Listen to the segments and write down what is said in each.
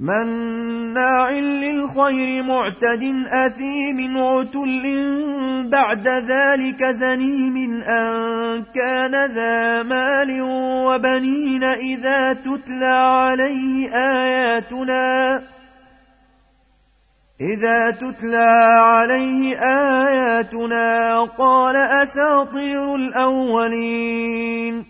مناع للخير معتد أثيم عتل بعد ذلك زنيم أن كان ذا مال وبنين إذا تتلى عليه آياتنا إذا تتلى عليه آياتنا قال أساطير الأولين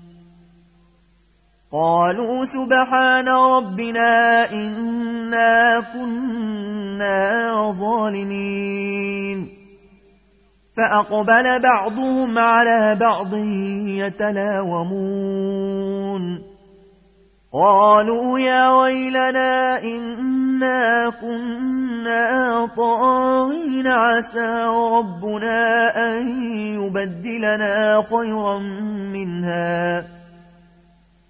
قالوا سبحان ربنا إنا كنا ظالمين. فأقبل بعضهم على بعض يتلاومون. قالوا يا ويلنا إنا كنا طاغين عسى ربنا أن يبدلنا خيرا منها.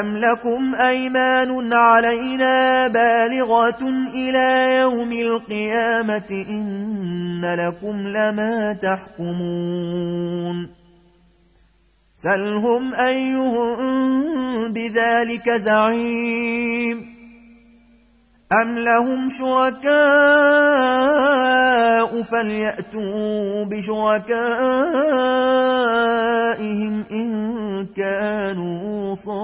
أم لكم أيمان علينا بالغة إلى يوم القيامة إن لكم لما تحكمون سلهم أيهم بذلك زعيم أم لهم شركاء فليأتوا بشركائهم إن كانوا صادقين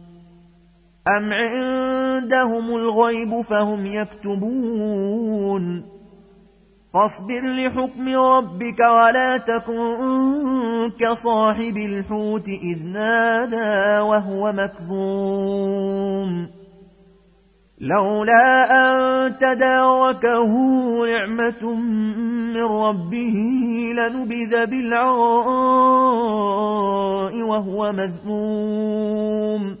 أم عندهم الغيب فهم يكتبون فاصبر لحكم ربك ولا تكن كصاحب الحوت إذ نادى وهو مكظوم لولا أن تداركه نعمة من ربه لنبذ بالعراء وهو مذموم